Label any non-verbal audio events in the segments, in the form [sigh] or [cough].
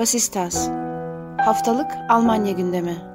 Vasistas Haftalık Almanya gündemi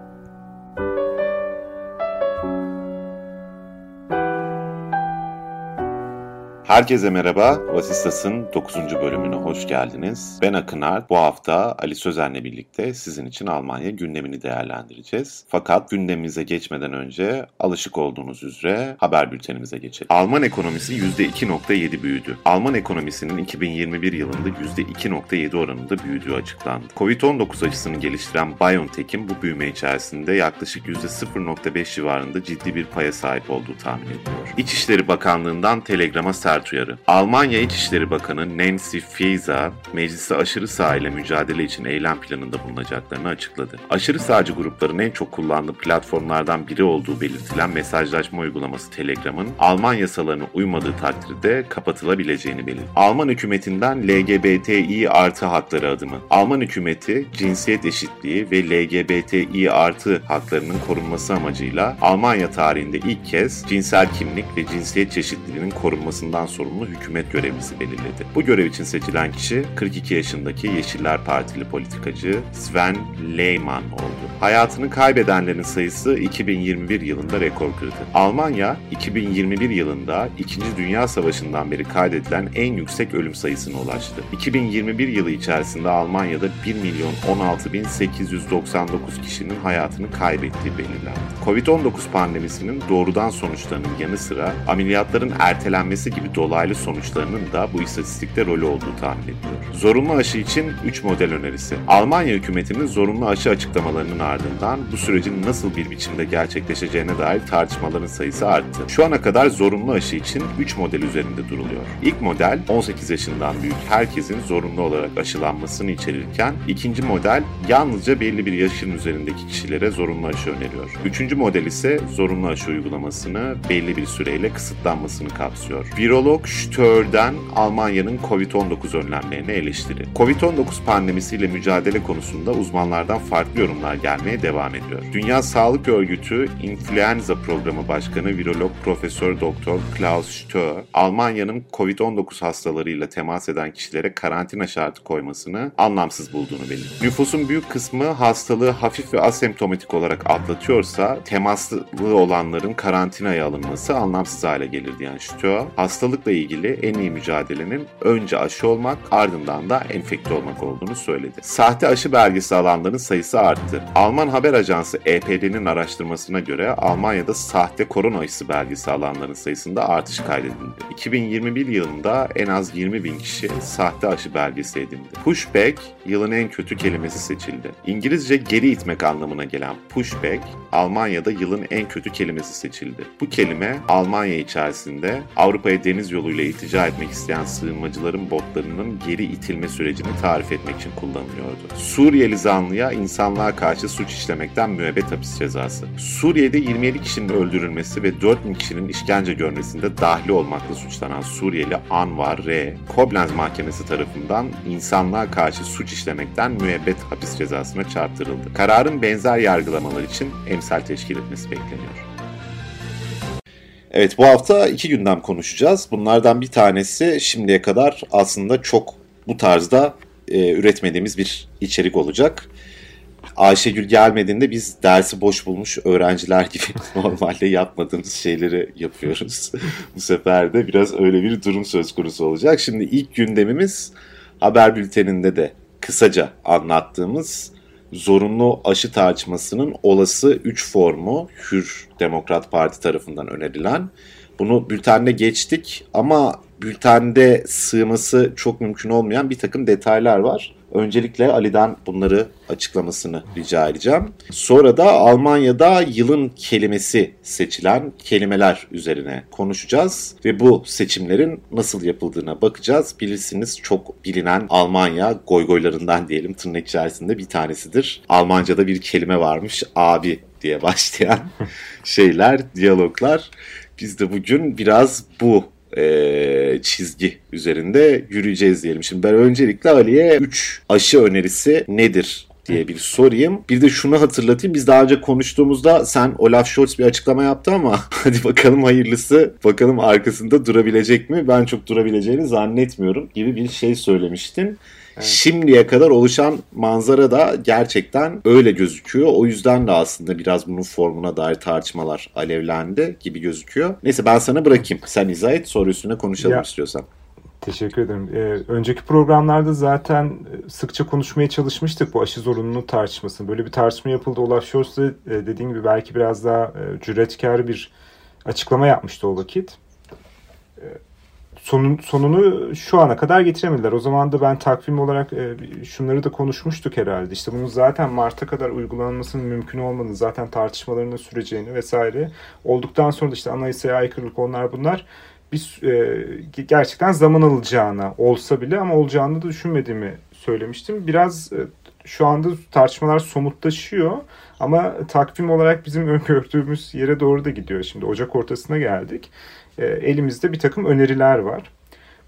Herkese merhaba. Vasistas'ın 9. bölümüne hoş geldiniz. Ben Akınar. Bu hafta Ali Sözer'le birlikte sizin için Almanya gündemini değerlendireceğiz. Fakat gündemimize geçmeden önce alışık olduğunuz üzere haber bültenimize geçelim. Alman ekonomisi %2.7 büyüdü. Alman ekonomisinin 2021 yılında %2.7 oranında büyüdüğü açıklandı. Covid-19 aşısını geliştiren BioNTech'in bu büyüme içerisinde yaklaşık %0.5 civarında ciddi bir paya sahip olduğu tahmin ediliyor. İçişleri Bakanlığı'ndan telegrama sert sert uyarı. Almanya İçişleri Bakanı Nancy Faeser, mecliste aşırı sağ ile mücadele için eylem planında bulunacaklarını açıkladı. Aşırı sağcı grupların en çok kullandığı platformlardan biri olduğu belirtilen mesajlaşma uygulaması Telegram'ın Alman yasalarına uymadığı takdirde kapatılabileceğini belirtti. Alman hükümetinden LGBTİ artı hakları adımı. Alman hükümeti cinsiyet eşitliği ve LGBTİ artı haklarının korunması amacıyla Almanya tarihinde ilk kez cinsel kimlik ve cinsiyet çeşitliliğinin korunmasından bundan sorumlu hükümet görevlisi belirledi. Bu görev için seçilen kişi 42 yaşındaki Yeşiller Partili politikacı Sven Lehmann oldu. Hayatını kaybedenlerin sayısı 2021 yılında rekor kırdı. Almanya 2021 yılında 2. Dünya Savaşı'ndan beri kaydedilen en yüksek ölüm sayısına ulaştı. 2021 yılı içerisinde Almanya'da 1 milyon 16 bin 899 kişinin hayatını kaybettiği belirlendi. Covid-19 pandemisinin doğrudan sonuçlarının yanı sıra ameliyatların ertelenmesi gibi dolaylı sonuçlarının da bu istatistikte rolü olduğu tahmin ediliyor. Zorunlu aşı için 3 model önerisi. Almanya hükümetinin zorunlu aşı açıklamalarının ardından bu sürecin nasıl bir biçimde gerçekleşeceğine dair tartışmaların sayısı arttı. Şu ana kadar zorunlu aşı için 3 model üzerinde duruluyor. İlk model 18 yaşından büyük herkesin zorunlu olarak aşılanmasını içerirken ikinci model yalnızca belli bir yaşın üzerindeki kişilere zorunlu aşı öneriyor. Üçüncü model ise zorunlu aşı uygulamasını belli bir süreyle kısıtlanmasını kapsıyor. Virolog Virolog Stör'den Almanya'nın Covid-19 önlemlerini eleştiri. Covid-19 pandemisiyle mücadele konusunda uzmanlardan farklı yorumlar gelmeye devam ediyor. Dünya Sağlık Örgütü İnfluenza Programı Başkanı Virolog Profesör Doktor Klaus Stör, Almanya'nın Covid-19 hastalarıyla temas eden kişilere karantina şartı koymasını anlamsız bulduğunu belirtti. Nüfusun büyük kısmı hastalığı hafif ve asemptomatik olarak atlatıyorsa temaslı olanların karantinaya alınması anlamsız hale gelir diyen Stör, hastalık hastalıkla ilgili en iyi mücadelenin önce aşı olmak ardından da enfekte olmak olduğunu söyledi. Sahte aşı belgesi alanların sayısı arttı. Alman haber ajansı EPD'nin araştırmasına göre Almanya'da sahte korona aşısı belgesi alanların sayısında artış kaydedildi. 2021 yılında en az 20 bin kişi sahte aşı belgesi edindi. Pushback yılın en kötü kelimesi seçildi. İngilizce geri itmek anlamına gelen pushback Almanya'da yılın en kötü kelimesi seçildi. Bu kelime Almanya içerisinde Avrupa'ya deniz deniz yoluyla iltica etmek isteyen sığınmacıların botlarının geri itilme sürecini tarif etmek için kullanılıyordu. Suriyeli zanlıya insanlığa karşı suç işlemekten müebbet hapis cezası. Suriye'de 27 kişinin öldürülmesi ve 4000 kişinin işkence görmesinde dahli olmakla suçlanan Suriyeli Anwar R. Koblenz Mahkemesi tarafından insanlığa karşı suç işlemekten müebbet hapis cezasına çarptırıldı. Kararın benzer yargılamalar için emsal teşkil etmesi bekleniyor. Evet bu hafta iki gündem konuşacağız. Bunlardan bir tanesi şimdiye kadar aslında çok bu tarzda e, üretmediğimiz bir içerik olacak. Ayşegül gelmediğinde biz dersi boş bulmuş öğrenciler gibi [laughs] normalde yapmadığımız şeyleri yapıyoruz. [laughs] bu sefer de biraz öyle bir durum söz konusu olacak. Şimdi ilk gündemimiz haber bülteninde de kısaca anlattığımız zorunlu aşı tartışmasının olası 3 formu Hür Demokrat Parti tarafından önerilen. Bunu bültende geçtik ama bültende sığması çok mümkün olmayan bir takım detaylar var. Öncelikle Ali'den bunları açıklamasını rica edeceğim. Sonra da Almanya'da yılın kelimesi seçilen kelimeler üzerine konuşacağız ve bu seçimlerin nasıl yapıldığına bakacağız. Bilirsiniz çok bilinen Almanya goygoylarından diyelim tırnak içerisinde bir tanesidir. Almanca'da bir kelime varmış abi diye başlayan [laughs] şeyler, diyaloglar. Biz de bugün biraz bu e, çizgi üzerinde yürüyeceğiz diyelim. Şimdi ben öncelikle Ali'ye 3 aşı önerisi nedir diye bir sorayım. Bir de şunu hatırlatayım. Biz daha önce konuştuğumuzda sen Olaf Scholz bir açıklama yaptı ama [laughs] hadi bakalım hayırlısı. Bakalım arkasında durabilecek mi? Ben çok durabileceğini zannetmiyorum gibi bir şey söylemiştin. Evet. Şimdiye kadar oluşan manzara da gerçekten öyle gözüküyor. O yüzden de aslında biraz bunun formuna dair tartışmalar alevlendi gibi gözüküyor. Neyse ben sana bırakayım. Sen izah et sonra üstüne konuşalım ya, istiyorsan. Teşekkür ederim. Ee, önceki programlarda zaten sıkça konuşmaya çalışmıştık bu aşı zorunluluğu tartışmasını. Böyle bir tartışma yapıldı. Olaf Scholz da e, dediğin gibi belki biraz daha e, cüretkar bir açıklama yapmıştı o vakit sonun, sonunu şu ana kadar getiremediler. O zaman da ben takvim olarak e, şunları da konuşmuştuk herhalde. İşte bunun zaten Mart'a kadar uygulanmasının mümkün olmadığını, zaten tartışmalarının süreceğini vesaire olduktan sonra da işte anayasaya aykırılık onlar bunlar biz e, gerçekten zaman alacağına olsa bile ama olacağını da düşünmediğimi söylemiştim. Biraz e, şu anda tartışmalar somutlaşıyor ama takvim olarak bizim [laughs] öngördüğümüz yere doğru da gidiyor. Şimdi Ocak ortasına geldik. E, elimizde bir takım öneriler var.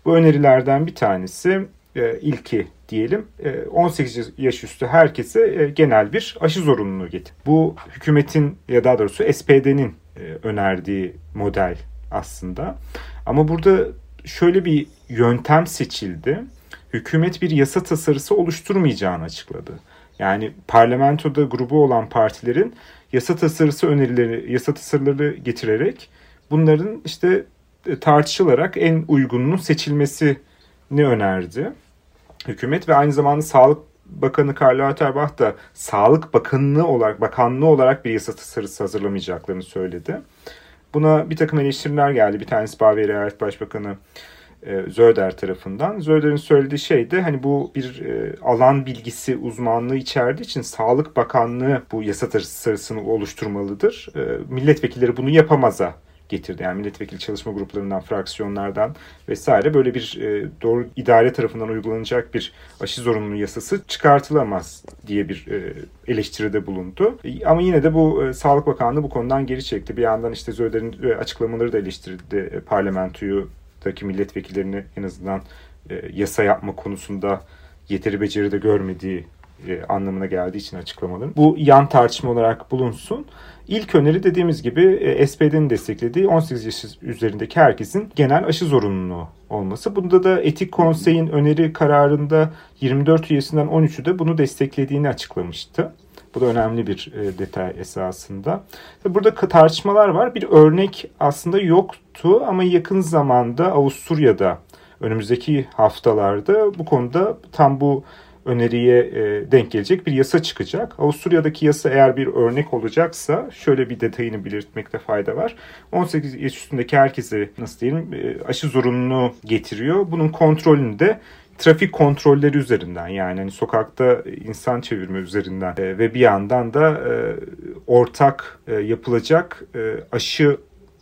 Bu önerilerden bir tanesi e, ilki diyelim 18 e, yaş üstü herkese genel bir aşı zorunluluğu getir. Bu hükümetin ya daha doğrusu SPD'nin önerdiği model aslında. Ama burada şöyle bir yöntem seçildi. Hükümet bir yasa tasarısı oluşturmayacağını açıkladı. Yani parlamentoda grubu olan partilerin yasa tasarısı önerileri, yasa tasarıları getirerek bunların işte e, tartışılarak en uygununun seçilmesini önerdi hükümet ve aynı zamanda Sağlık Bakanı Karl Lauterbach da Sağlık Bakanlığı olarak bakanlığı olarak bir yasa tasarısı hazırlamayacaklarını söyledi. Buna bir takım eleştiriler geldi. Bir tanesi Bavyera Eyalet Başbakanı e, Zöder tarafından. Zöder'in söylediği şey de hani bu bir e, alan bilgisi uzmanlığı içerdiği için Sağlık Bakanlığı bu yasa tasarısını oluşturmalıdır. Milletvekilleri bunu yapamaza getirdi. Yani milletvekili çalışma gruplarından, fraksiyonlardan vesaire böyle bir e, doğru idare tarafından uygulanacak bir aşı zorunluluğu yasası çıkartılamaz diye bir e, eleştiride bulundu. E, ama yine de bu e, Sağlık Bakanlığı bu konudan geri çekti. Bir yandan işte Zöder'in e, açıklamaları da eleştirdi e, parlamentoyu daki milletvekillerini en azından e, yasa yapma konusunda yeteri beceri de görmediği e, anlamına geldiği için açıklamaların. Bu yan tartışma olarak bulunsun. İlk öneri dediğimiz gibi e, SPD'nin desteklediği 18 yaş üzerindeki herkesin genel aşı zorunluluğu olması. Bunda da Etik Konsey'in öneri kararında 24 üyesinden 13'ü de bunu desteklediğini açıklamıştı. Bu da önemli bir e, detay esasında. Burada tartışmalar var. Bir örnek aslında yoktu ama yakın zamanda Avusturya'da önümüzdeki haftalarda bu konuda tam bu öneriye e, denk gelecek bir yasa çıkacak. Avusturya'daki yasa eğer bir örnek olacaksa şöyle bir detayını belirtmekte fayda var. 18 yaş üstündeki herkese nasıl diyelim e, aşı zorunluluğu getiriyor. Bunun kontrolünü de trafik kontrolleri üzerinden yani hani sokakta insan çevirme üzerinden e, ve bir yandan da ortak yapılacak aşı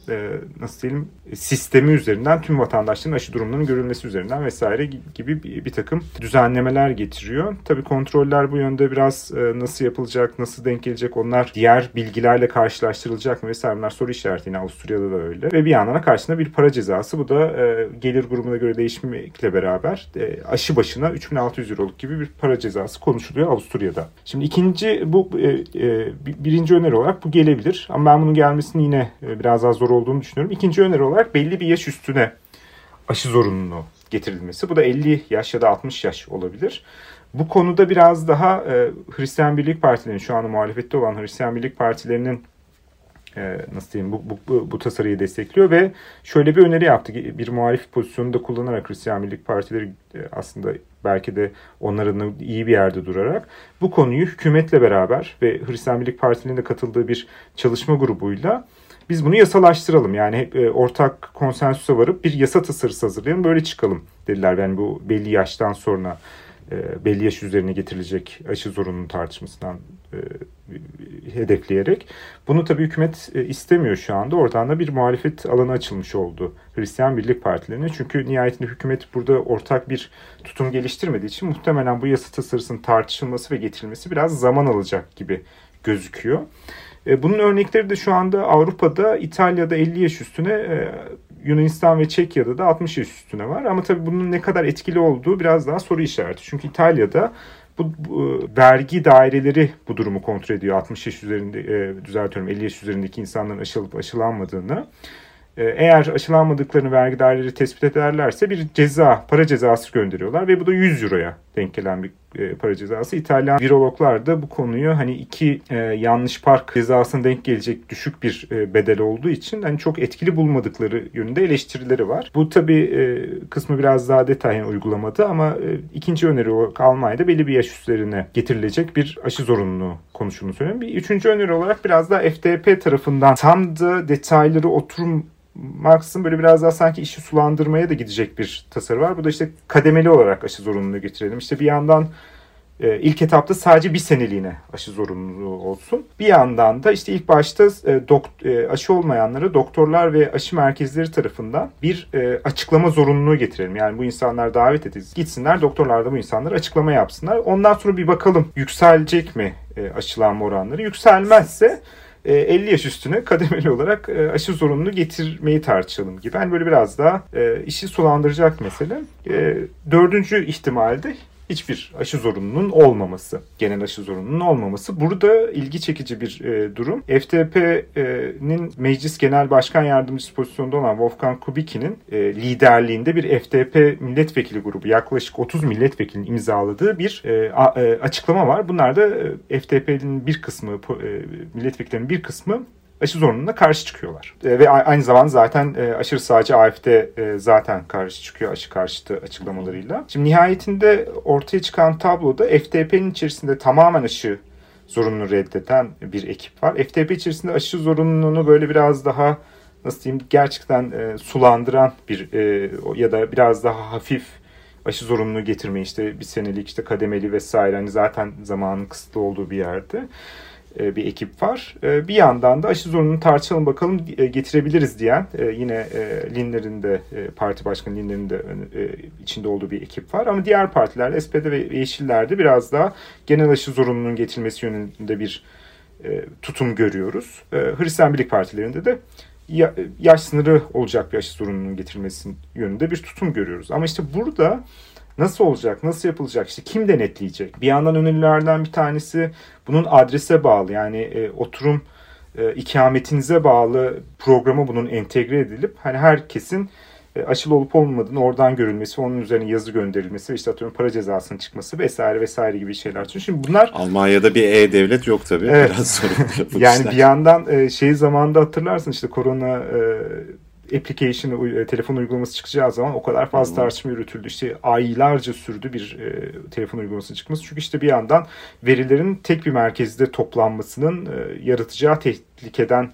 e, nasıl diyelim sistemi üzerinden tüm vatandaşların aşı durumlarının görülmesi üzerinden vesaire gibi bir, bir takım düzenlemeler getiriyor. Tabi kontroller bu yönde biraz e, nasıl yapılacak, nasıl denk gelecek onlar diğer bilgilerle karşılaştırılacak mı vesaire bunlar soru işareti yine Avusturya'da da öyle. Ve bir yandan karşısında bir para cezası bu da e, gelir grubuna göre değişmekle beraber e, aşı başına 3600 euroluk gibi bir para cezası konuşuluyor Avusturya'da. Şimdi ikinci bu e, e, birinci öneri olarak bu gelebilir ama ben bunun gelmesini yine e, biraz daha zor olduğunu düşünüyorum. İkinci öneri olarak belli bir yaş üstüne aşı zorunluluğu getirilmesi. Bu da 50 yaş ya da 60 yaş olabilir. Bu konuda biraz daha e, Hristiyan Birlik Partilerinin şu anda muhalefette olan Hristiyan Birlik Partilerinin e, nasıl diyeyim bu, bu, bu, bu tasarıyı destekliyor ve şöyle bir öneri yaptı. Bir muhalif pozisyonu da kullanarak Hristiyan Birlik Partileri e, aslında belki de onların iyi bir yerde durarak bu konuyu hükümetle beraber ve Hristiyan Birlik Partilerinin de katıldığı bir çalışma grubuyla biz bunu yasalaştıralım. Yani hep e, ortak konsensüse varıp bir yasa tasarısı hazırlayalım. Böyle çıkalım dediler. Yani bu belli yaştan sonra e, belli yaş üzerine getirilecek aşı zorunluluğu tartışmasından e, hedefleyerek. Bunu tabii hükümet istemiyor şu anda. Oradan da bir muhalefet alanı açılmış oldu Hristiyan Birlik Partilerine. Çünkü nihayetinde hükümet burada ortak bir tutum geliştirmediği için muhtemelen bu yasa tasarısının tartışılması ve getirilmesi biraz zaman alacak gibi gözüküyor. E, bunun örnekleri de şu anda Avrupa'da, İtalya'da 50 yaş üstüne, e, Yunanistan ve Çekya'da da 60 yaş üstüne var. Ama tabii bunun ne kadar etkili olduğu biraz daha soru işareti. Çünkü İtalya'da bu, bu vergi daireleri bu durumu kontrol ediyor. 60 yaş üzerinde, e, düzeltiyorum 50 yaş üzerindeki insanların aşılıp aşılanmadığını. E, eğer aşılanmadıklarını vergi daireleri tespit ederlerse bir ceza, para cezası gönderiyorlar ve bu da 100 euroya denk gelen bir e, para cezası. İtalyan virologlar da bu konuyu hani iki e, yanlış park cezasına denk gelecek düşük bir e, bedel olduğu için hani çok etkili bulmadıkları yönünde eleştirileri var. Bu tabii e, kısmı biraz daha detay yani uygulamadı ama e, ikinci öneri olarak Almanya'da belli bir yaş üstlerine getirilecek bir aşı zorunluluğu konuşulduğunu söylüyorum. Bir üçüncü öneri olarak biraz daha FDP tarafından tam da detayları oturum Marx'ın böyle biraz daha sanki işi sulandırmaya da gidecek bir tasarı var. Bu da işte kademeli olarak aşı zorunluluğu getirelim. İşte bir yandan e, ilk etapta sadece bir seneliğine aşı zorunluluğu olsun. Bir yandan da işte ilk başta e, e, aşı olmayanlara doktorlar ve aşı merkezleri tarafından bir açıklama zorunluluğu getirelim. Yani bu insanlar davet edilsin. Gitsinler doktorlar da bu insanlar açıklama yapsınlar. Ondan sonra bir bakalım yükselecek mi e, aşılanma oranları. Yükselmezse 50 e, yaş üstüne kademeli olarak e, aşı zorunluluğu getirmeyi tartışalım gibi. Yani böyle biraz daha e, işi sulandıracak mesele. Dördüncü ihtimalde hiçbir aşı zorunluluğunun olmaması, genel aşı zorunluluğunun olmaması. Burada ilgi çekici bir e, durum. FDP'nin Meclis Genel Başkan Yardımcısı pozisyonunda olan Wolfgang Kubicki'nin e, liderliğinde bir FDP milletvekili grubu yaklaşık 30 milletvekilinin imzaladığı bir e, a, e, açıklama var. Bunlar da e, FDP'nin bir kısmı, e, milletvekillerinin bir kısmı aşı zorunluluğuna karşı çıkıyorlar. E, ve aynı zamanda zaten e, aşırı sağcı AFD e, zaten karşı çıkıyor aşı karşıtı açıklamalarıyla. Şimdi nihayetinde ortaya çıkan tabloda FDP'nin içerisinde tamamen aşı zorunluluğu reddeden bir ekip var. FDP içerisinde aşı zorunluluğunu böyle biraz daha nasıl diyeyim gerçekten e, sulandıran bir e, ya da biraz daha hafif aşı zorunluluğu getirmeyi işte bir senelik işte kademeli vesaire hani zaten zamanın kısıtlı olduğu bir yerde. E, bir ekip var. E, bir yandan da aşı zorunluluğunu tartışalım bakalım e, getirebiliriz diyen yine Linler'in de parti başkanı Linler'in de içinde olduğu bir ekip var. Ama diğer partiler SPD ve Yeşiller'de biraz daha genel aşı zorunluluğunun getirilmesi yönünde bir tutum görüyoruz. Hristiyan Birlik Partilerinde de yaş sınırı olacak bir aşı zorunluluğunun getirilmesi yönünde bir tutum görüyoruz. Ama işte burada Nasıl olacak? Nasıl yapılacak? İşte kim denetleyecek? Bir yandan önerilerden bir tanesi bunun adrese bağlı. Yani e, oturum e, ikametinize bağlı programa bunun entegre edilip hani herkesin e, aşılı olup olmadığını oradan görülmesi, onun üzerine yazı gönderilmesi ve işte atıyorum para cezasının çıkması vesaire vesaire gibi şeyler. Şimdi bunlar Almanya'da bir e-devlet yok tabii. Evet. Biraz sorun. [laughs] yani bir yandan e, şey zamanında hatırlarsın işte korona e, application, e, telefon uygulaması çıkacağı zaman o kadar fazla tartışma yürütüldü. İşte aylarca sürdü bir e, telefon uygulaması çıkması. Çünkü işte bir yandan verilerin tek bir merkezde toplanmasının e, yaratacağı tehlikeden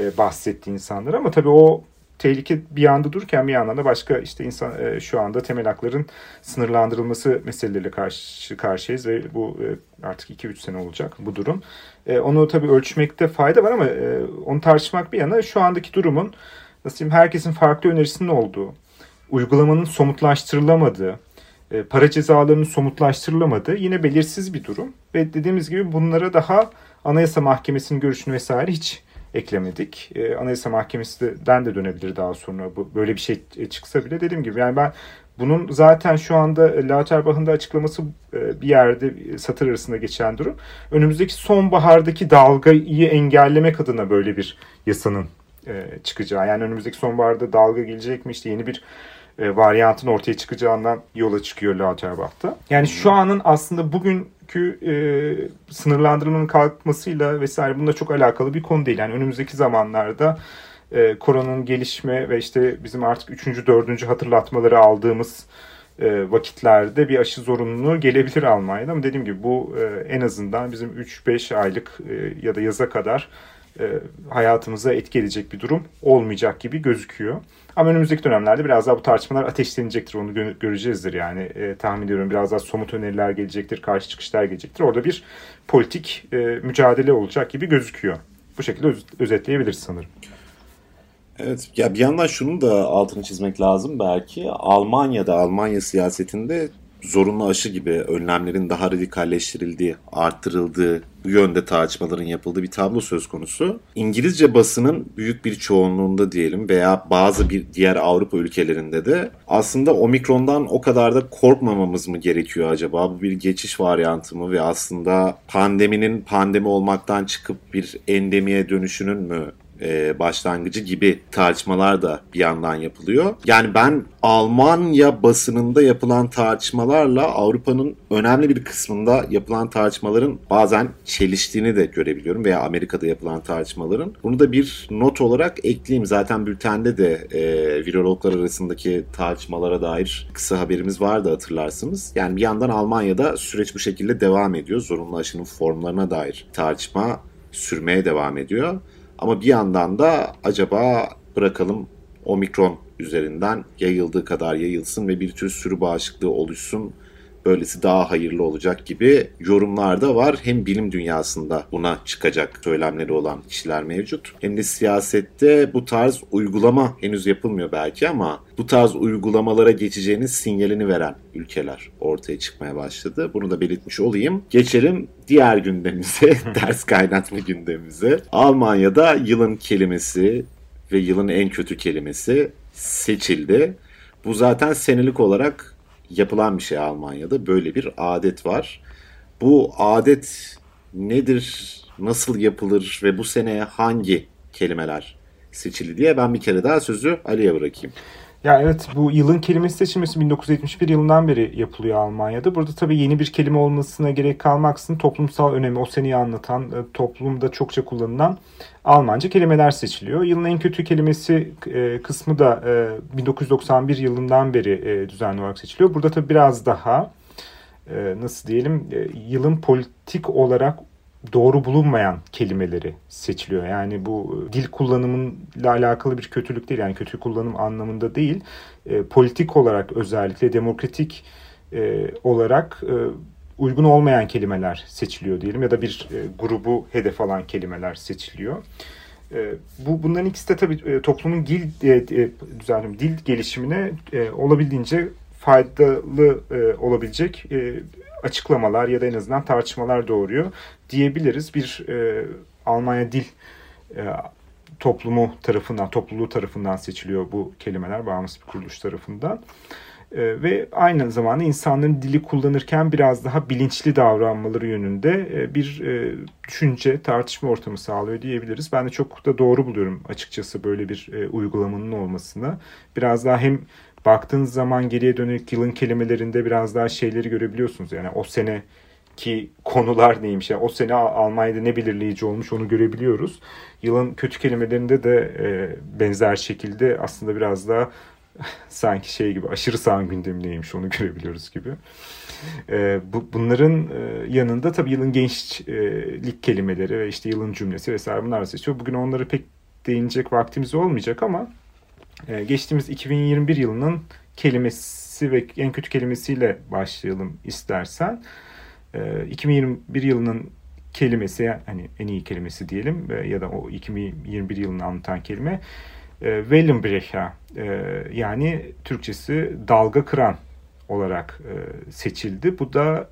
e, bahsetti insanlar. Ama tabii o tehlike bir yanda dururken bir yandan da başka işte insan e, şu anda temel hakların sınırlandırılması meseleleriyle karşı karşıyayız ve bu e, artık 2-3 sene olacak bu durum. E, onu tabii ölçmekte fayda var ama e, onu tartışmak bir yana şu andaki durumun nasıl diyeyim herkesin farklı önerisinin olduğu, uygulamanın somutlaştırılamadığı, e, para cezalarının somutlaştırılamadığı yine belirsiz bir durum. Ve dediğimiz gibi bunlara daha Anayasa Mahkemesi'nin görüşünü vesaire hiç eklemedik. E, Anayasa Mahkemesi'den de dönebilir daha sonra bu böyle bir şey çıksa bile dediğim gibi yani ben bunun zaten şu anda Lauterbach'ın da açıklaması e, bir yerde satır arasında geçen durum. Önümüzdeki sonbahardaki dalgayı engellemek adına böyle bir yasanın e, çıkacağı. Yani önümüzdeki sonbaharda dalga gelecek mi işte yeni bir e, varyantın ortaya çıkacağından yola çıkıyor Lauterbach'ta. Yani şu anın aslında bugünkü e, sınırlandırmanın kalkmasıyla vesaire bununla çok alakalı bir konu değil. Yani önümüzdeki zamanlarda e, koronanın gelişme ve işte bizim artık 3. 4. hatırlatmaları aldığımız e, vakitlerde bir aşı zorunluluğu gelebilir Almanya'da. Ama dediğim gibi bu e, en azından bizim 3-5 aylık e, ya da yaza kadar hayatımıza etki edecek bir durum olmayacak gibi gözüküyor. Ama önümüzdeki dönemlerde biraz daha bu tartışmalar ateşlenecektir. Onu gö- göreceğizdir yani. E, tahmin ediyorum biraz daha somut öneriler gelecektir, karşı çıkışlar gelecektir. Orada bir politik e, mücadele olacak gibi gözüküyor. Bu şekilde öz- özetleyebiliriz sanırım. Evet ya bir yandan şunu da altını çizmek lazım belki. Almanya'da Almanya siyasetinde zorunlu aşı gibi önlemlerin daha radikalleştirildiği, arttırıldığı, bu yönde tartışmaların yapıldığı bir tablo söz konusu. İngilizce basının büyük bir çoğunluğunda diyelim veya bazı bir diğer Avrupa ülkelerinde de aslında omikrondan o kadar da korkmamamız mı gerekiyor acaba? Bu bir geçiş varyantı mı ve aslında pandeminin pandemi olmaktan çıkıp bir endemiye dönüşünün mü e, başlangıcı gibi tartışmalar da bir yandan yapılıyor. Yani ben Almanya basınında yapılan tartışmalarla Avrupa'nın önemli bir kısmında yapılan tartışmaların bazen çeliştiğini de görebiliyorum veya Amerika'da yapılan tartışmaların. Bunu da bir not olarak ekleyeyim. Zaten bültende de e, virologlar arasındaki tartışmalara dair kısa haberimiz vardı hatırlarsınız. Yani bir yandan Almanya'da süreç bu şekilde devam ediyor. Zorunlu aşının formlarına dair tartışma sürmeye devam ediyor. Ama bir yandan da acaba bırakalım omikron üzerinden yayıldığı kadar yayılsın ve bir tür sürü bağışıklığı oluşsun. Böylesi daha hayırlı olacak gibi yorumlar da var. Hem bilim dünyasında buna çıkacak söylemleri olan kişiler mevcut. Hem de siyasette bu tarz uygulama henüz yapılmıyor belki ama bu tarz uygulamalara geçeceğinin sinyalini veren ülkeler ortaya çıkmaya başladı. Bunu da belirtmiş olayım. Geçelim diğer gündemimize, [laughs] ders kaynatma gündemimize. Almanya'da yılın kelimesi ve yılın en kötü kelimesi seçildi. Bu zaten senelik olarak yapılan bir şey Almanya'da. Böyle bir adet var. Bu adet nedir, nasıl yapılır ve bu sene hangi kelimeler seçildi diye ben bir kere daha sözü Ali'ye bırakayım. Ya evet bu yılın kelimesi seçilmesi 1971 yılından beri yapılıyor Almanya'da. Burada tabii yeni bir kelime olmasına gerek kalmaksızın toplumsal önemi, o seneyi anlatan, e, toplumda çokça kullanılan Almanca kelimeler seçiliyor. Yılın en kötü kelimesi e, kısmı da 1991 yılından beri e, düzenli olarak seçiliyor. Burada tabii biraz daha nasıl diyelim yılın politik olarak doğru bulunmayan kelimeleri seçiliyor. Yani bu e, dil kullanımıyla alakalı bir kötülük değil. Yani kötü kullanım anlamında değil. E, politik olarak özellikle demokratik e, olarak e, uygun olmayan kelimeler seçiliyor diyelim ya da bir e, grubu hedef alan kelimeler seçiliyor. E, bu bunların ikisi de tabii e, toplumun dil e, e, düzenlim dil gelişimine e, olabildiğince faydalı e, olabilecek e, açıklamalar ya da en azından tartışmalar doğuruyor diyebiliriz. Bir e, Almanya dil e, toplumu tarafından, topluluğu tarafından seçiliyor bu kelimeler bağımsız bir kuruluş tarafından. E, ve aynı zamanda insanların dili kullanırken biraz daha bilinçli davranmaları yönünde e, bir e, düşünce, tartışma ortamı sağlıyor diyebiliriz. Ben de çok da doğru buluyorum açıkçası böyle bir e, uygulamanın olmasını. Biraz daha hem baktığınız zaman geriye dönük yılın kelimelerinde biraz daha şeyleri görebiliyorsunuz. Yani o sene ki konular neymiş. Yani o sene Almanya'da ne belirleyici olmuş onu görebiliyoruz. Yılın kötü kelimelerinde de e, benzer şekilde aslında biraz daha [laughs] sanki şey gibi aşırı sağın gündemindeymiş onu görebiliyoruz gibi. E, bu, bunların e, yanında tabii yılın gençlik kelimeleri ve işte yılın cümlesi vesaire bunlar seçiyor. Bugün onları pek değinecek vaktimiz olmayacak ama e, geçtiğimiz 2021 yılının kelimesi ve en kötü kelimesiyle başlayalım istersen. 2021 ee, yılının kelimesi hani en iyi kelimesi diyelim ya da o 2021 yılını anlatan kelime e, Wellenbrecher e, yani Türkçesi dalga kıran olarak e, seçildi. Bu da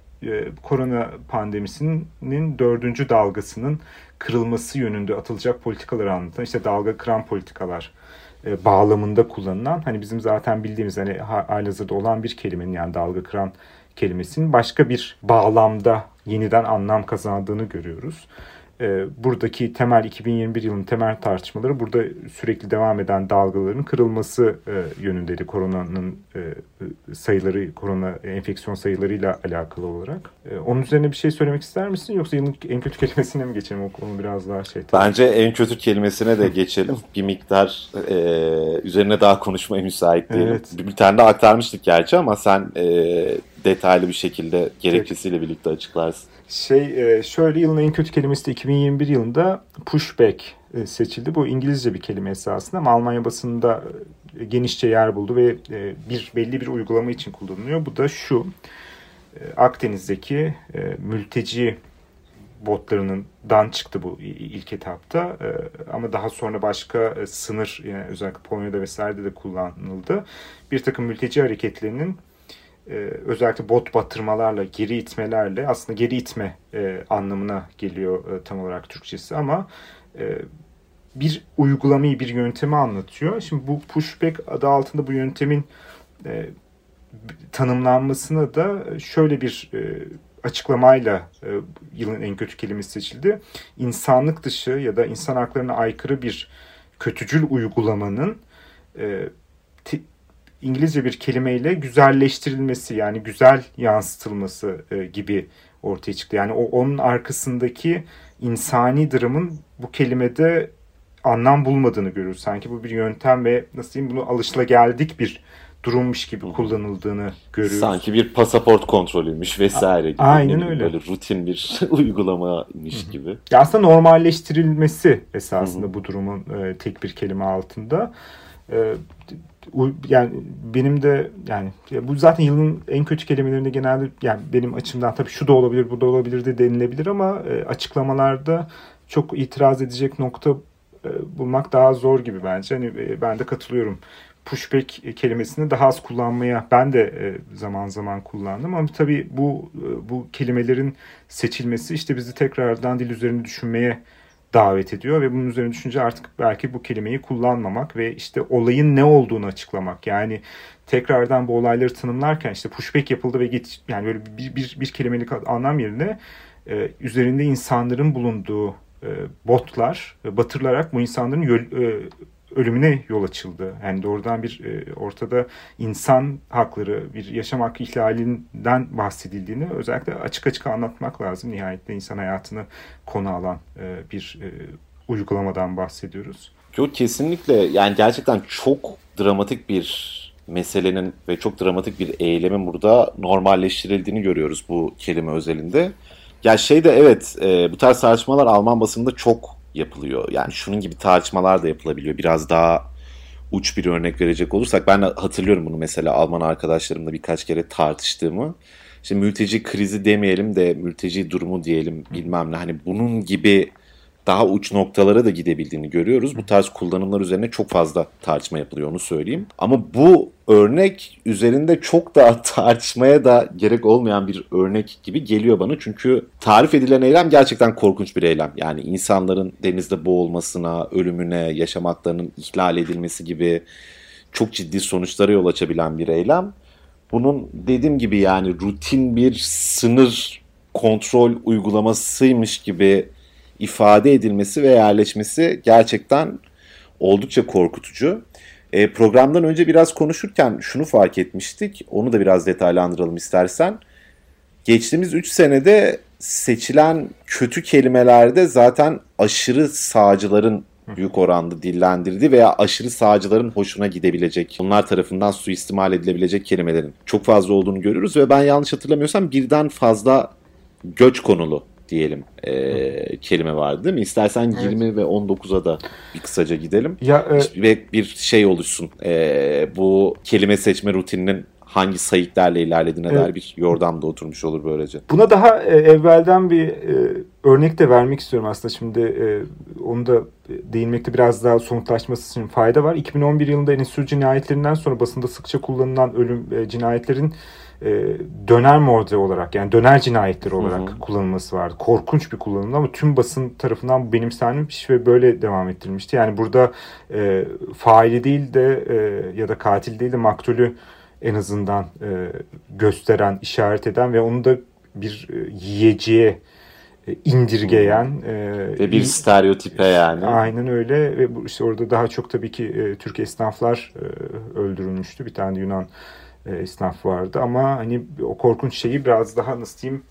korona pandemisinin dördüncü dalgasının kırılması yönünde atılacak politikaları anlatan işte dalga kıran politikalar bağlamında kullanılan hani bizim zaten bildiğimiz hani halihazırda olan bir kelimenin yani dalga kıran kelimesinin başka bir bağlamda yeniden anlam kazandığını görüyoruz. Ee, buradaki temel 2021 yılının temel tartışmaları burada sürekli devam eden dalgaların kırılması e, yönündeydi koronanın e, sayıları korona enfeksiyon sayılarıyla alakalı olarak. E, onun üzerine bir şey söylemek ister misin yoksa yılın en kötü kelimesine mi geçelim o konu biraz daha şey. Tabii. Bence en kötü kelimesine de geçelim. bir miktar e, üzerine daha konuşmaya müsait değilim. Evet. Bir, bir tane de aktarmıştık gerçi ama sen e, detaylı bir şekilde gerekçesiyle birlikte açıklarsın. Şey şöyle yılın en kötü kelimesi de 2021 yılında pushback seçildi. Bu İngilizce bir kelime esasında ama Almanya basında genişçe yer buldu ve bir belli bir uygulama için kullanılıyor. Bu da şu. Akdeniz'deki mülteci botlarının dan çıktı bu ilk etapta ama daha sonra başka sınır yani özellikle Polonya'da vesairede de kullanıldı. Bir takım mülteci hareketlerinin özellikle bot batırmalarla, geri itmelerle aslında geri itme anlamına geliyor tam olarak Türkçesi ama bir uygulamayı, bir yöntemi anlatıyor. Şimdi bu pushback adı altında bu yöntemin tanımlanmasına da şöyle bir açıklamayla e, yılın en kötü kelimesi seçildi. İnsanlık dışı ya da insan haklarına aykırı bir kötücül uygulamanın e, te, İngilizce bir kelimeyle güzelleştirilmesi yani güzel yansıtılması e, gibi ortaya çıktı. Yani o onun arkasındaki insani dramın bu kelimede anlam bulmadığını görüyoruz. Sanki bu bir yöntem ve nasıl diyeyim bunu alışılageldik bir durummuş gibi kullanıldığını görüyoruz. Sanki bir pasaport kontrolüymüş vesaire gibi. Aynen öyle. Böyle rutin bir [laughs] uygulamaymış gibi. Ya aslında normalleştirilmesi esasında Hı-hı. bu durumun e, tek bir kelime altında. E, yani benim de yani bu zaten yılın en kötü kelimelerinde genelde yani benim açımdan tabii şu da olabilir bu da olabilir de denilebilir ama e, açıklamalarda çok itiraz edecek nokta e, bulmak daha zor gibi bence. Hani e, ben de katılıyorum pushback kelimesini daha az kullanmaya ben de e, zaman zaman kullandım ama tabii bu e, bu kelimelerin seçilmesi işte bizi tekrardan dil üzerine düşünmeye davet ediyor ve bunun üzerine düşünce artık belki bu kelimeyi kullanmamak ve işte olayın ne olduğunu açıklamak. Yani tekrardan bu olayları tanımlarken işte pushback yapıldı ve git yani böyle bir, bir, bir kelimelik anlam yerine e, üzerinde insanların bulunduğu e, botlar batırılarak bu insanların yol, e, ölümüne yol açıldı. Yani doğrudan bir e, ortada insan hakları, bir yaşam hakkı ihlalinden bahsedildiğini özellikle açık açık anlatmak lazım. Nihayetinde insan hayatını konu alan e, bir e, uygulamadan bahsediyoruz. Yok kesinlikle yani gerçekten çok dramatik bir meselenin ve çok dramatik bir eylemin burada normalleştirildiğini görüyoruz bu kelime özelinde. Ya şey de evet e, bu tarz tartışmalar Alman basınında çok yapılıyor. Yani şunun gibi tartışmalar da yapılabiliyor. Biraz daha uç bir örnek verecek olursak ben hatırlıyorum bunu mesela Alman arkadaşlarımla birkaç kere tartıştığımı. İşte mülteci krizi demeyelim de mülteci durumu diyelim bilmem ne. Hani bunun gibi daha uç noktalara da gidebildiğini görüyoruz. Bu tarz kullanımlar üzerine çok fazla tartışma yapılıyor onu söyleyeyim. Ama bu örnek üzerinde çok daha [laughs] tartışmaya da gerek olmayan bir örnek gibi geliyor bana. Çünkü tarif edilen eylem gerçekten korkunç bir eylem. Yani insanların denizde boğulmasına, ölümüne, yaşam haklarının ihlal edilmesi gibi çok ciddi sonuçlara yol açabilen bir eylem. Bunun dediğim gibi yani rutin bir sınır kontrol uygulamasıymış gibi ifade edilmesi ve yerleşmesi gerçekten oldukça korkutucu. E, programdan önce biraz konuşurken şunu fark etmiştik. Onu da biraz detaylandıralım istersen. Geçtiğimiz 3 senede seçilen kötü kelimelerde zaten aşırı sağcıların büyük oranda dillendirdiği veya aşırı sağcıların hoşuna gidebilecek, onlar tarafından suistimal edilebilecek kelimelerin çok fazla olduğunu görürüz ve ben yanlış hatırlamıyorsam birden fazla göç konulu diyelim e, kelime vardı değil mi? İstersen evet. 20 ve 19'a da bir kısaca gidelim. Ya, e... Ve bir şey oluşsun. E, bu kelime seçme rutininin hangi sayıklarla ilerlediğine evet. dair bir yordam da oturmuş olur böylece. Buna daha e, evvelden bir e, örnek de vermek istiyorum aslında. Şimdi e, onu da değinmekte biraz daha somutlaşması için fayda var. 2011 yılında Endüstri cinayetlerinden sonra basında sıkça kullanılan ölüm e, cinayetlerin döner morde olarak yani döner cinayetleri olarak hı hı. kullanılması vardı. Korkunç bir kullanımdı ama tüm basın tarafından benimsenmiş ve böyle devam ettirilmişti. Yani burada e, faili değil de e, ya da katil değil de maktulü en azından e, gösteren, işaret eden ve onu da bir e, yiyeceğe e, indirgeyen e, ve bir stereotipe yani. Aynen öyle ve bu işte orada daha çok tabii ki e, Türk esnaflar e, öldürülmüştü. Bir tane Yunan e, esnaf vardı ama hani o korkunç şeyi biraz daha nasıl diyeyim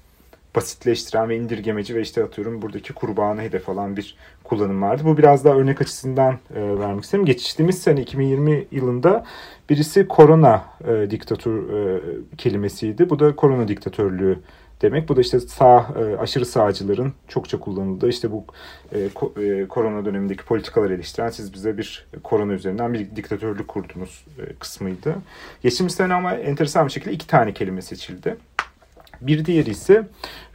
basitleştiren ve indirgemeci ve işte atıyorum buradaki kurbanı hedef alan bir kullanım vardı. Bu biraz daha örnek açısından e, vermek istedim. Geçtiğimiz sene 2020 yılında birisi korona e, diktatör e, kelimesiydi. Bu da korona diktatörlüğü demek. Bu da işte sağ e, aşırı sağcıların çokça kullanıldığı işte bu e, e, korona dönemindeki politikaları eleştiren siz bize bir korona üzerinden bir diktatörlük kurdunuz kısmıydı. Geçtiğimiz sene ama enteresan bir şekilde iki tane kelime seçildi. Bir diğeri ise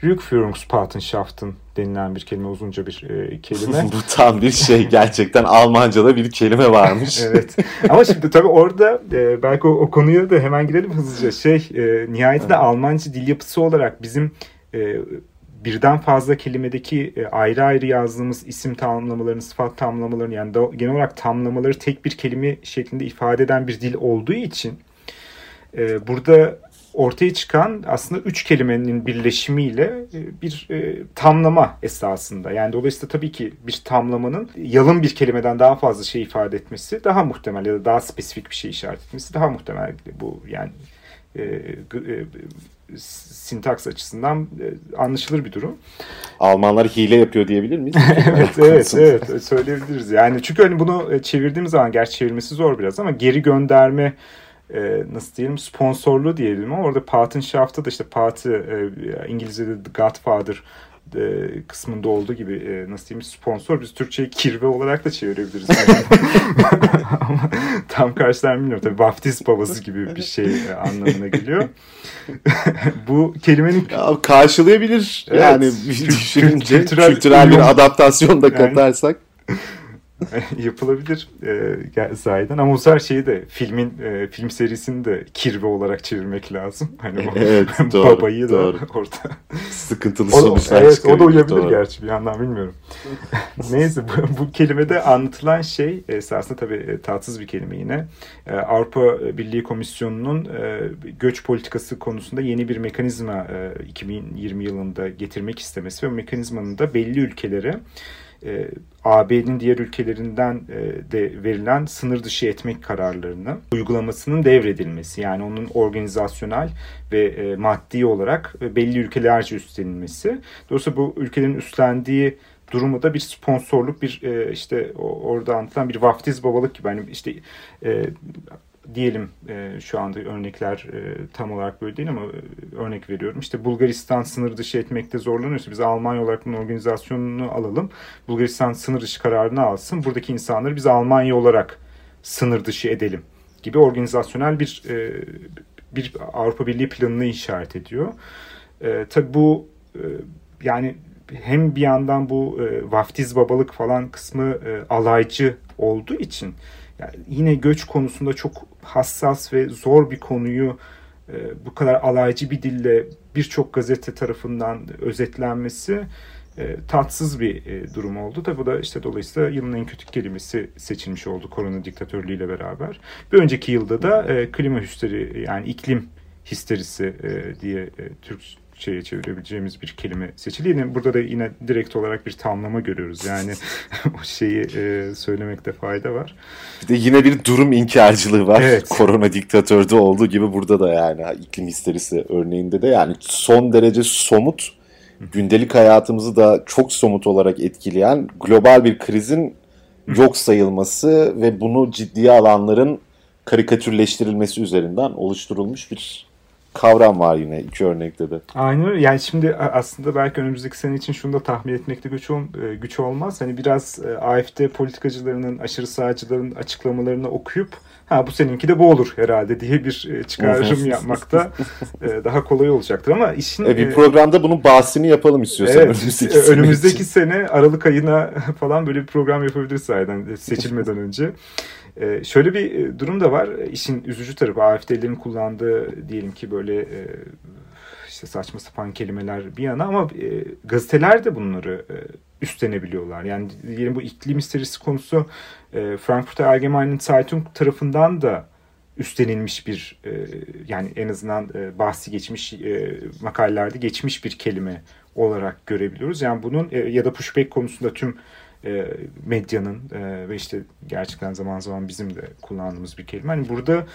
Rückführungspatenschaften denilen bir kelime, uzunca bir e, kelime. [laughs] Bu tam bir şey gerçekten Almanca'da bir kelime varmış. [laughs] evet. Ama şimdi tabii orada e, belki o, o konuya da hemen girelim hızlıca. Şey, e, nihayetinde evet. Almanca dil yapısı olarak bizim e, birden fazla kelimedeki e, ayrı ayrı yazdığımız isim tamlamalarını, sıfat tamlamalarını yani da, genel olarak tamlamaları tek bir kelime şeklinde ifade eden bir dil olduğu için e, burada ortaya çıkan aslında üç kelimenin birleşimiyle e, bir e, tamlama esasında. Yani dolayısıyla tabii ki bir tamlamanın yalın bir kelimeden daha fazla şey ifade etmesi daha muhtemel ya da daha spesifik bir şey işaret etmesi daha muhtemel. Bu yani e, e, sintaks açısından e, anlaşılır bir durum. Almanlar hile yapıyor diyebilir miyiz? [laughs] evet, evet, evet söyleyebiliriz. Yani çünkü hani bunu e, çevirdiğimiz zaman gerçi çevirmesi zor biraz ama geri gönderme e, nasıl diyelim sponsorluğu diyelim ama orada Patenschaft'ta da işte Patı e, İngilizce'de The Godfather e, kısmında olduğu gibi e, nasıl diyeyim sponsor biz Türkçe'yi kirve olarak da çevirebiliriz. [laughs] ama tam karşılar bilmiyorum tabii vaftiz babası gibi bir şey e, anlamına geliyor. [laughs] Bu kelimenin ya, karşılayabilir evet, yani düşününce kültürel, kültürel bir adaptasyon da katarsak. Yani, [laughs] [laughs] yapılabilir e, sahiden ama sefer şeyi de filmin e, film serisini de kirve olarak çevirmek lazım. Hani o, evet, [laughs] doğru, babayı doğru. [laughs] da orada sıkıntılı sonuçlar Evet o da uyabilir doğru. gerçi bir yandan bilmiyorum. Neyse bu, bu kelimede anlatılan şey esasında tabii e, tatsız bir kelime yine. E, Avrupa Birliği Komisyonu'nun e, göç politikası konusunda yeni bir mekanizma e, 2020 yılında getirmek istemesi ve mekanizmanın da belli ülkelere e, AB'nin diğer ülkelerinden e, de verilen sınır dışı etmek kararlarını uygulamasının devredilmesi yani onun organizasyonel ve e, maddi olarak e, belli ülkelerce üstlenilmesi. Dolayısıyla bu ülkelerin üstlendiği durumu da bir sponsorluk bir e, işte orada anlatılan bir vaftiz babalık gibi hani işte e, diyelim e, şu anda örnekler e, tam olarak böyle değil ama e, örnek veriyorum. İşte Bulgaristan sınır dışı etmekte zorlanıyorsa biz Almanya olarak bunun organizasyonunu alalım. Bulgaristan sınır dışı kararını alsın. Buradaki insanları biz Almanya olarak sınır dışı edelim gibi organizasyonel bir e, bir Avrupa Birliği planını işaret ediyor. E, tabii bu e, yani hem bir yandan bu e, vaftiz babalık falan kısmı e, alaycı olduğu için yani yine göç konusunda çok hassas ve zor bir konuyu e, bu kadar alaycı bir dille birçok gazete tarafından özetlenmesi e, tatsız bir e, durum oldu. Tabi bu da işte dolayısıyla yılın en kötü kelimesi seçilmiş oldu korona diktatörlüğüyle beraber. Bir önceki yılda da e, klima hüsteri yani iklim histerisi e, diye e, Türk şeye çevirebileceğimiz bir kelime seçili. Yine burada da yine direkt olarak bir tamlama görüyoruz. Yani [laughs] o şeyi e, söylemekte fayda var. Bir de yine bir durum inkarcılığı var. Evet. Korona diktatörde olduğu gibi burada da yani iklim histerisi örneğinde de yani son derece somut gündelik hayatımızı da çok somut olarak etkileyen global bir krizin yok sayılması ve bunu ciddiye alanların karikatürleştirilmesi üzerinden oluşturulmuş bir kavram var yine iki örnekte de. Aynen öyle. Yani şimdi aslında belki önümüzdeki sene için şunu da tahmin etmekte güç, ol, e, güç olmaz. Hani biraz e, AFD politikacılarının, aşırı sağcıların açıklamalarını okuyup ha bu seninki de bu olur herhalde diye bir e, çıkarım [laughs] yapmakta daha kolay olacaktır ama işin... E, bir programda bunun bahsini yapalım istiyorsan. Evet, önümüzdeki, sene, önümüzdeki sene Aralık ayına [laughs] falan böyle bir program yapabiliriz sayeden seçilmeden önce. Ee, şöyle bir e, durum da var. İşin üzücü tarafı AFD'lerin kullandığı diyelim ki böyle e, işte saçma sapan kelimeler bir yana ama e, gazeteler de bunları e, üstlenebiliyorlar. Yani diyelim bu iklim histerisi konusu e, Frankfurter Allgemeine Zeitung tarafından da üstlenilmiş bir e, yani en azından e, bahsi geçmiş e, makalelerde geçmiş bir kelime olarak görebiliyoruz. Yani bunun e, ya da pushback konusunda tüm e, medyanın e, ve işte gerçekten zaman zaman bizim de kullandığımız bir kelime. Hani burada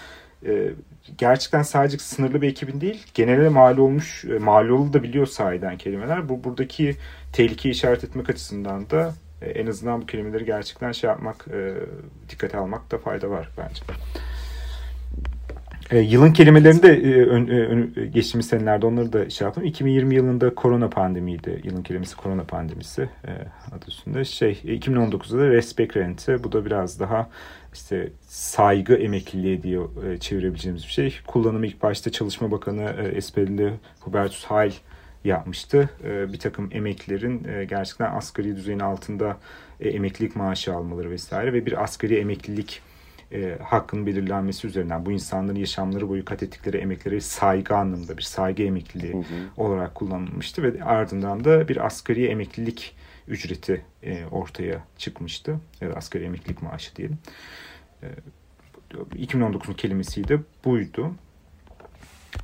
e, gerçekten sadece sınırlı bir ekibin değil genele mal olmuş mal oldu da biliyor sahiden kelimeler. Bu buradaki tehlikeyi işaret etmek açısından da en azından bu kelimeleri gerçekten şey yapmak e, dikkate almakta fayda var bence. E, yılın kelimelerini de e, e, geçtiğimiz senelerde onları da şey yaptım. 2020 yılında korona pandemiydi. Yılın kelimesi korona pandemisi e, adı üstünde. Şey 2019'da da respect rente. Bu da biraz daha işte saygı emekliliği diye e, çevirebileceğimiz bir şey. Kullanımı ilk başta Çalışma Bakanı e, esprili Hubertus Heil yapmıştı. E, bir takım emeklilerin e, gerçekten asgari düzeyin altında e, emeklilik maaşı almaları vesaire ve bir asgari emeklilik e, hakkın belirlenmesi üzerinden bu insanların yaşamları boyu kat ettikleri emekleri saygı anlamında bir saygı emekliliği hı hı. olarak kullanılmıştı ve ardından da bir asgari emeklilik ücreti e, ortaya çıkmıştı. Ya da asgari emeklilik maaşı diyelim. E, 2019'un kelimesiydi buydu.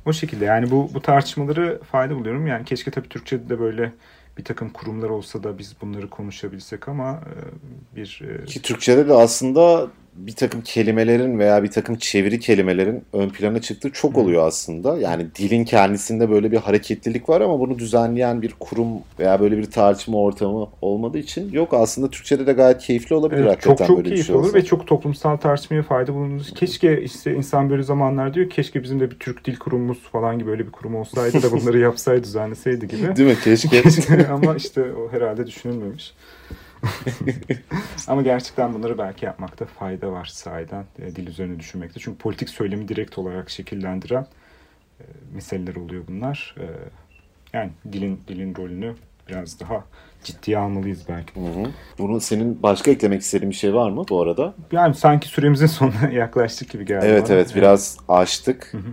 O şekilde yani bu, bu tartışmaları fayda buluyorum. Yani keşke tabii Türkçe'de de böyle bir takım kurumlar olsa da biz bunları konuşabilsek ama e, bir... E, Ki Türkçe'de de aslında bir takım kelimelerin veya bir takım çeviri kelimelerin ön plana çıktığı çok oluyor aslında. Yani dilin kendisinde böyle bir hareketlilik var ama bunu düzenleyen bir kurum veya böyle bir tartışma ortamı olmadığı için yok aslında Türkçe'de de gayet keyifli olabilir evet, hakikaten çok, çok böyle keyifli bir şey olur olsa. ve çok toplumsal tartışmaya fayda bulunur. Keşke işte insan böyle zamanlar diyor keşke bizim de bir Türk Dil Kurumumuz falan gibi öyle bir kurum olsaydı da bunları [laughs] yapsaydı düzenleseydi gibi. Değil mi? Keşke. ama işte o herhalde düşünülmemiş. [laughs] Ama gerçekten bunları belki yapmakta fayda var sahiden e, dil üzerine düşünmekte. Çünkü politik söylemi direkt olarak şekillendiren e, meseleler oluyor bunlar. E, yani dilin dilin rolünü biraz daha ciddiye almalıyız belki. Hı hı. Bunu senin başka eklemek istediğin bir şey var mı bu arada? Yani sanki süremizin sonuna [laughs] yaklaştık gibi geldi. Evet bana. evet biraz açtık. Hı hı.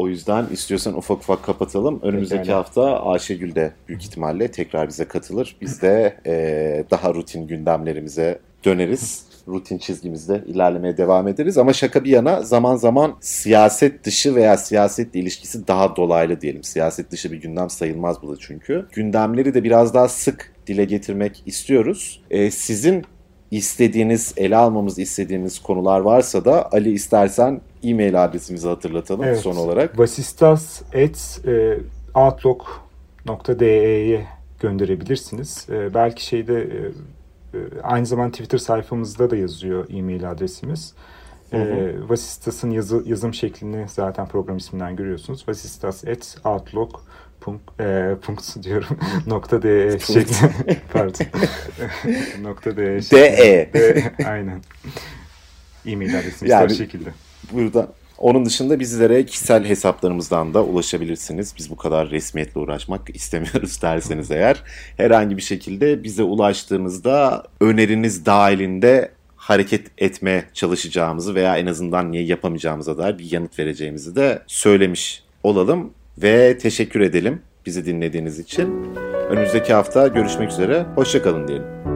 O yüzden istiyorsan ufak ufak kapatalım. Önümüzdeki Pekala. hafta Ayşegül de büyük ihtimalle tekrar bize katılır. Biz de e, daha rutin gündemlerimize döneriz. rutin çizgimizde ilerlemeye devam ederiz. Ama şaka bir yana zaman zaman siyaset dışı veya siyasetle ilişkisi daha dolaylı diyelim. Siyaset dışı bir gündem sayılmaz bu da çünkü. Gündemleri de biraz daha sık dile getirmek istiyoruz. Ee, sizin istediğiniz, ele almamızı istediğiniz konular varsa da Ali istersen e-mail adresimizi hatırlatalım evet. son olarak. vasistas.outlook.de'ye gönderebilirsiniz. E, belki şeyde e, e, aynı zaman Twitter sayfamızda da yazıyor e-mail adresimiz. Hı hı. E, Vasistas'ın yazı, yazım şeklini zaten program isminden görüyorsunuz. vasistas.outlook punk, e, punkt diyorum [laughs] nokta de şeklinde [laughs] pardon [laughs] nokta de şeklinde. de aynen e-mail adresimiz yani, şekilde. Burada onun dışında bizlere kişisel hesaplarımızdan da ulaşabilirsiniz. Biz bu kadar resmiyetle uğraşmak istemiyoruz derseniz eğer. Herhangi bir şekilde bize ulaştığınızda öneriniz dahilinde hareket etmeye çalışacağımızı veya en azından niye yapamayacağımıza dair bir yanıt vereceğimizi de söylemiş olalım ve teşekkür edelim bizi dinlediğiniz için. Önümüzdeki hafta görüşmek üzere. Hoşçakalın diyelim.